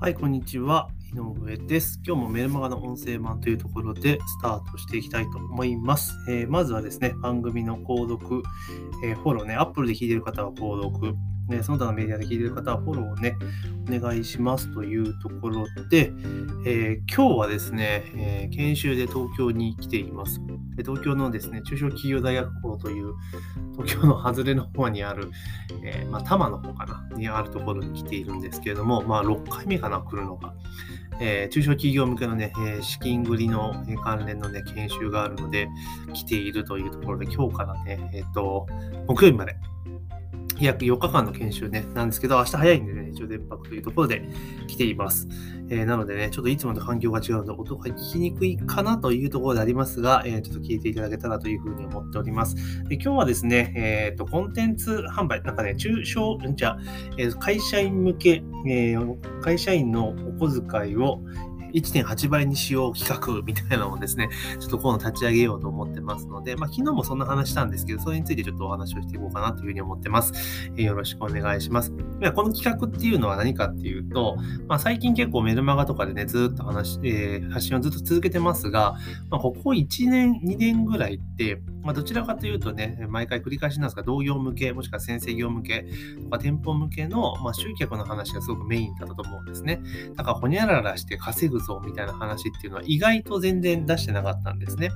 はい、こんにちは。井上です。今日もメルマガの音声版というところでスタートしていきたいと思います。えー、まずはですね、番組の購読、えー、フォローね、Apple で聞いてる方は購読、ね、その他のメディアで聞いてる方はフォローをね、お願いしますというところで、えー、今日はですね、え、研修で東京に来ています。東京のですね、中小企業大学校という東京の外れの方にある、えー、まあ、多摩の方かな、にあるところに来ているんですけれども、まあ、6回目かな、来るのが。えー、中小企業向けのね、え、資金繰りの、関連のね、研修があるので、来ているというところで、今日からね、えっ、と、木曜日まで、約4日間の研修ね、なんですけど、明日早いんでね、一応電波というところで来ています。えー、なのでね、ちょっといつもと環境が違うので、音が聞きにくいかなというところでありますが、えー、ちょっと聞いていただけたらというふうに思っております。で今日はですね、えっ、ー、と、コンテンツ販売、なんかね、中小、じゃえー、会社員向け、えー、会社員のお小遣いを、1.8倍にしよう企画みたいなのをですね、ちょっと今度立ち上げようと思ってますので、まあ、昨日もそんな話したんですけど、それについてちょっとお話をしていこうかなというふうに思ってます。えー、よろしくお願いします。ではこの企画っていうのは何かっていうと、まあ、最近結構メルマガとかでね、ずっと話、えー、発信をずっと続けてますが、まあ、ここ1年、2年ぐらいって、まあ、どちらかというとね、毎回繰り返しなんですが、同業向け、もしくは先生業向けとか店舗向けの、まあ、集客の話がすごくメインだったと思うんですね。だから、ほにゃららして稼ぐぞみたいな話っていうのは意外と全然出してなかったんですね。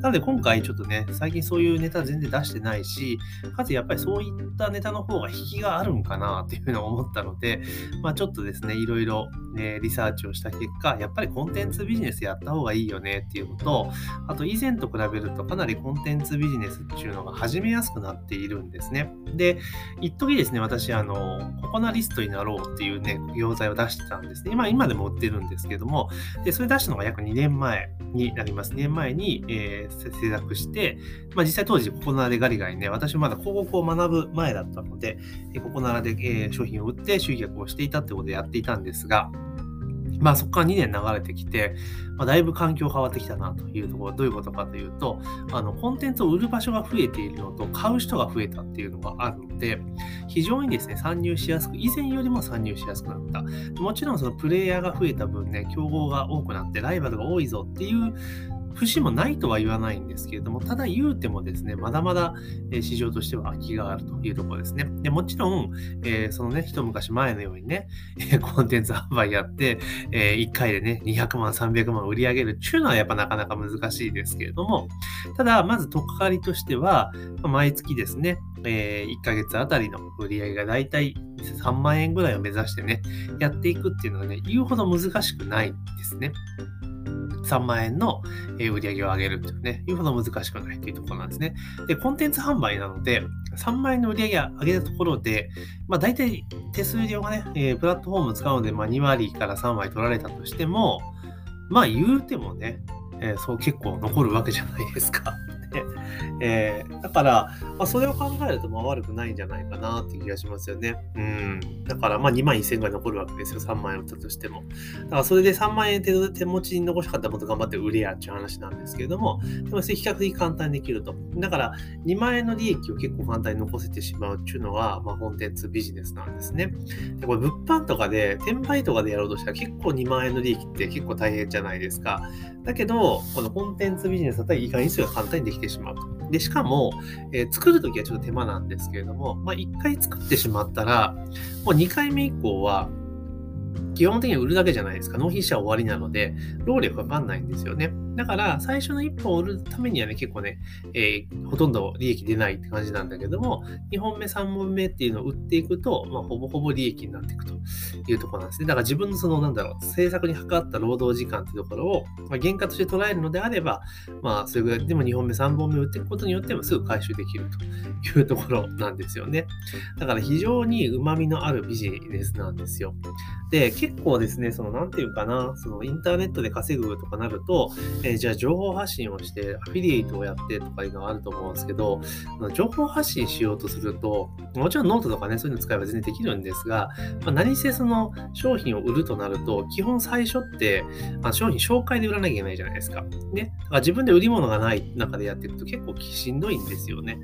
なので、今回ちょっとね、最近そういうネタ全然出してないし、かつやっぱりそういったネタの方が引きがあるんかなっていうふうに思ったので、まあ、ちょっとですね、いろいろ、ね、リサーチをした結果、やっぱりコンテンツビジネスやった方がいいよねっていうのと、あと以前と比べるとかなりコンテンツビジネスっていうのが始めやすくなっているんですね。で、一時ですね、私、あの、ココナリストになろうっていうね、業材を出してたんですね。今、今でも売ってるんですけども、で、それ出したのが約2年前になります。2年前に、えー、制作して、まあ、実際当時ココナラでガリガリね、私まだ広告を学ぶ前だったので、ココナラで、えー、商品を売って集客をしていたってことでやっていたんですが、まあそこから2年流れてきて、まあ、だいぶ環境変わってきたなというところ、どういうことかというと、あのコンテンツを売る場所が増えているのと、買う人が増えたっていうのがあるので、非常にですね、参入しやすく、以前よりも参入しやすくなった。もちろんそのプレイヤーが増えた分ね、競合が多くなって、ライバルが多いぞっていう節もないとは言わないんですけれども、ただ言うてもですね、まだまだ市場としては空きがあるというところですね。でもちろん、えー、そのね、一昔前のようにね、コンテンツ販売やって、えー、1回でね、200万、300万売り上げるっていうのはやっぱなかなか難しいですけれども、ただ、まずとっかかりとしては、毎月ですね、えー、1ヶ月あたりの売り上げがだいたい3万円ぐらいを目指してね、やっていくっていうのはね、言うほど難しくないですね。3万円の売り上げを上げるというね、いうほど難しくないというところなんですね。で、コンテンツ販売なので、3万円の売り上げを上げたところで、まあ大体手数料がね、え、プラットフォーム使うので、まあ2割から3割取られたとしても、まあ言うてもね、え、そう結構残るわけじゃないですか。ね。えー、だから、まあ、それを考えるとまあ悪くないんじゃないかなっていう気がしますよね。うん。だから、まあ2万1000円ぐらい残るわけですよ。3万円売ったとしても。だから、それで3万円手手持ちに残しかったらもっと頑張って売れやっていう話なんですけれども、でもそれ比較的簡単にできると。だから、2万円の利益を結構簡単に残せてしまうっていうのは、まあ、コンテンツビジネスなんですね。で、これ物販とかで、転売とかでやろうとしたら結構2万円の利益って結構大変じゃないですか。だけど、このコンテンツビジネスだったら意外にそれが簡単にできてしまうと。で、しかも、えー、作るときはちょっと手間なんですけれども、まあ、1回作ってしまったら、もう2回目以降は、基本的に売るだけじゃないですか。納品者は終わりなので、労力かかんないんですよね。だから、最初の1本を売るためにはね、結構ね、えー、ほとんど利益出ないって感じなんだけども、2本目、3本目っていうのを売っていくと、まあ、ほぼほぼ利益になっていくというところなんですね。だから自分のその、なんだろう、制作にかかった労働時間っていうところを、まあ、原価として捉えるのであれば、まあ、それぐらいでも2本目、3本目売っていくことによってもすぐ回収できるというところなんですよね。だから非常に旨味のあるビジネスなんですよ。で、結構ですね、その、なんていうかな、そのインターネットで稼ぐとかなると、えー、じゃあ情報発信をして、アフィリエイトをやってとかいうのはあると思うんですけど、情報発信しようとすると、もちろんノートとかね、そういうの使えば全然できるんですが、まあ、何せその商品を売るとなると、基本最初って、まあ、商品紹介で売らなきゃいけないじゃないですか。ね。から自分で売り物がない中でやっていくと結構しんどいんですよね。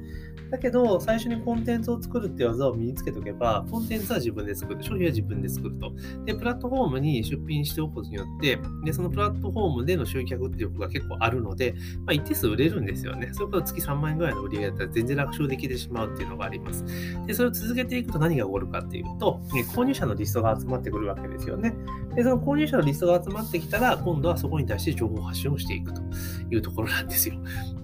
だけど、最初にコンテンツを作るっていう技を身につけておけば、コンテンツは自分で作る、商品は自分で作ると。で、プラットフォームに出品しておくことによって、で、そのプラットフォームでの集客っていうことが結構あるので、まあ、一定数売れるんですよね。それこそ月3万円ぐらいの売り上げだったら全然楽勝できてしまうっていうのがあります。で、それを続けていくと何が起こるかっていうと、ね、購入者のリストが集まってくるわけですよね。で、その購入者のリストが集まってきたら、今度はそこに対して情報発信をしていくというところなんですよ。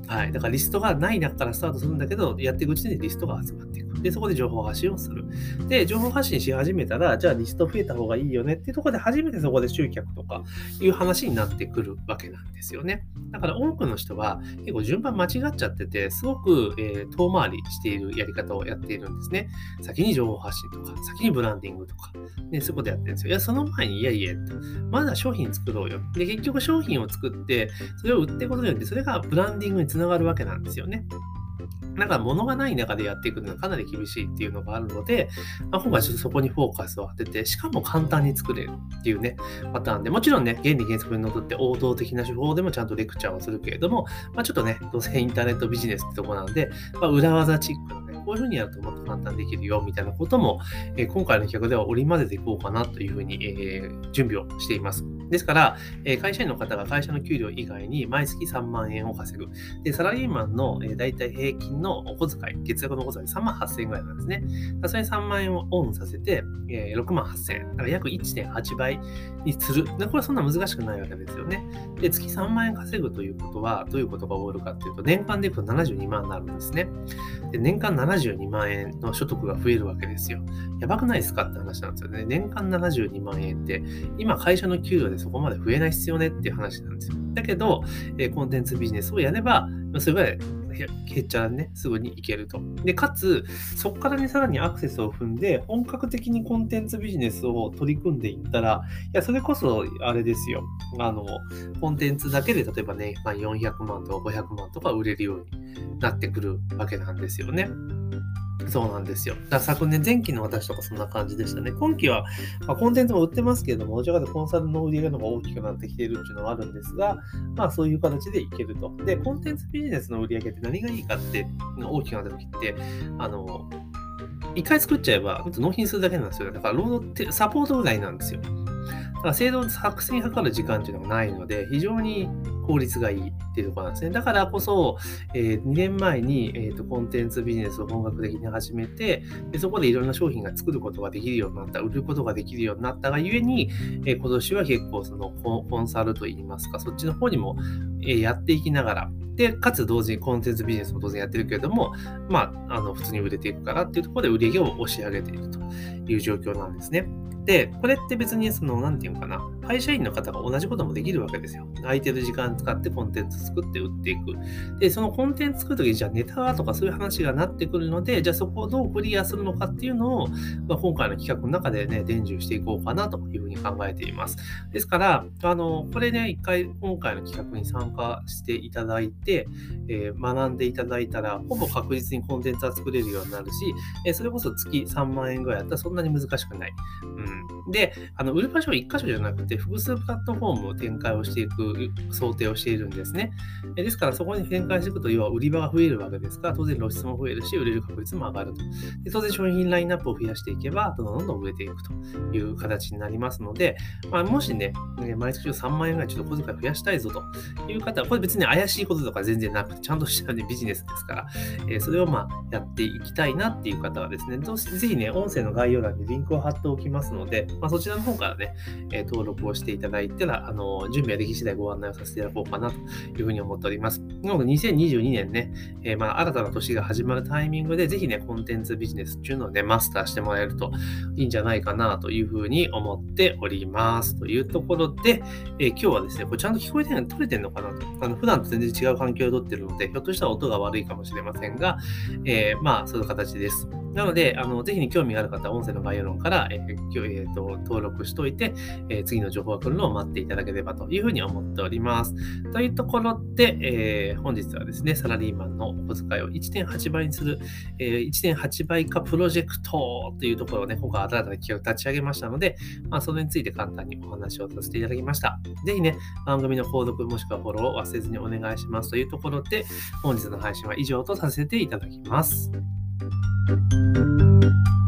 はい。だからリストがない中からスタートするんだけど、やっていくうちにリストが集まっていく。で、そこで情報発信をする。で、情報発信し始めたら、じゃあリスト増えた方がいいよねっていうところで初めてそこで集客とかいう話になってくるわけなんですよね。だから多くの人は結構順番間違っちゃってて、すごく、え、遠回りしているやり方をやっているんですね。先に情報発信とか、先にブランディングとか、ね、そこでやってるんですよ。いや、その前に、いやいや、まずは商品作ろうよ。で、結局商品を作って、それを売っていくことによって、それがブランディングにつながるわけなんですよね。だから物がない中でやっていくのはかなり厳しいっていうのがあるので、まあ、今回ちょっとそこにフォーカスを当てて、しかも簡単に作れるっていうね、パターンで、もちろんね、原理原則にのっとって王道的な手法でもちゃんとレクチャーをするけれども、まあ、ちょっとね、どうせインターネットビジネスってとこなんで、まあ、裏技チックなこういうふうにやるともっと簡単できるよみたいなことも、えー、今回の企画では織り交ぜていこうかなというふうに、えー、準備をしています。ですから、え、会社員の方が会社の給料以外に毎月3万円を稼ぐ。で、サラリーマンの、え、大体平均のお小遣い、月額のお小遣い3万8000円ぐらいなんですね。それ3万円をオンさせて、え、6万8000円。だから約1.8倍にする。これはそんな難しくないわけですよね。で、月3万円稼ぐということは、どういうことが起こるかっていうと、年間でいくと72万になるんですね。で、年間72万円の所得が増えるわけですよ。やばくないですかって話なんですよね。年間72万円って、今会社の給料でそこまで増えない必要ねっていう話なんですよ。だけど、えコンテンツビジネスをやれば、それぐらいへっちゃうね、すぐに行けると。で、かつ、そこからね、さらにアクセスを踏んで、本格的にコンテンツビジネスを取り組んでいったら、いや、それこそ、あれですよ。あの、コンテンツだけで、例えばね、まあ、400万とか500万とか売れるようになってくるわけなんですよね。そうなんですよ。だ昨年、前期の私とかそんな感じでしたね。今期は、まあ、コンテンツも売ってますけれども、どちらかとコンサルの売り上げの方が大きくなってきているっていうのはあるんですが、まあそういう形でいけると。で、コンテンツビジネスの売り上げって何がいいかって、大きくなった時って、あの、一回作っちゃえば、納品するだけなんですよ。だから、ロードって、サポートぐらいなんですよ。だから、制度作成にかかる時間っていうのがないので、非常に効率がいいっていうところなんですね。だからこそ、えー、2年前に、えーと、コンテンツビジネスを本格的に始めてで、そこでいろんな商品が作ることができるようになった、売ることができるようになったがゆえに、えー、今年は結構そのコンサルといいますか、そっちの方にも、えー、やっていきながら、で、かつ同時にコンテンツビジネスも当然やってるけれども、まあ、あの、普通に売れていくからっていうところで売り上げを押し上げているという状況なんですね。で、これって別にその、なんていうのかな、会社員の方が同じこともできるわけですよ。空いてる時間使ってコンテンツ作って売っていく。で、そのコンテンツ作るときに、じゃあネタとかそういう話がなってくるので、じゃあそこをどうクリアするのかっていうのを、まあ、今回の企画の中でね、伝授していこうかなというふうに考えています。ですから、あの、これね、一回今回の企画に参加していただいて、えー、学んでいただいたら、ほぼ確実にコンテンツは作れるようになるし、えー、それこそ月3万円ぐらいだったらそんなに難しくない。うん。で、あの、売る場所は1箇所じゃなくて、複数プラットフォームを展開をしていく想定をしているんですね。ですから、そこに展開していくと、要は売り場が増えるわけですから、当然露出も増えるし、売れる確率も上がると。で当然、商品ラインナップを増やしていけば、どんどんどん売れていくという形になりますので、まあ、もしね、毎月3万円ぐらいちょっと小遣い増やしたいぞという方は、これ別に怪しいこととか全然なくて、ちゃんとした、ね、ビジネスですから、えー、それをまあやっていきたいなっていう方はですね、どうぜひね、音声の概要欄にリンクを貼っておきますので、まあ、そちらの方からね、え、登録をしていただいたら、あの準備はでき次第ご案内をさせていただこうかなというふうに思っております。なので、2022年ね、えー、まあ新たな年が始まるタイミングで、ぜひね、コンテンツビジネスっていうのをね、マスターしてもらえるといいんじゃないかなというふうに思っております。というところで、え今日はですね、これちゃんと聞こえてるの取れてるのかなと。あの普段と全然違う環境をとってるので、ひょっとしたら音が悪いかもしれませんが、えー、まあ、そういう形です。なので、あのぜひに興味がある方は音声の概要欄から、えーえーと、登録しておいて、えー、次の情報が来るのを待っていただければというふうに思っております。というところで、えー、本日はですね、サラリーマンのお小遣いを1.8倍にする、えー、1.8倍化プロジェクトというところをね、今回新たな企画を立ち上げましたので、まあ、それについて簡単にお話をさせていただきました。ぜひね、番組の購読もしくはフォローを忘れずにお願いしますというところで、本日の配信は以上とさせていただきます。Música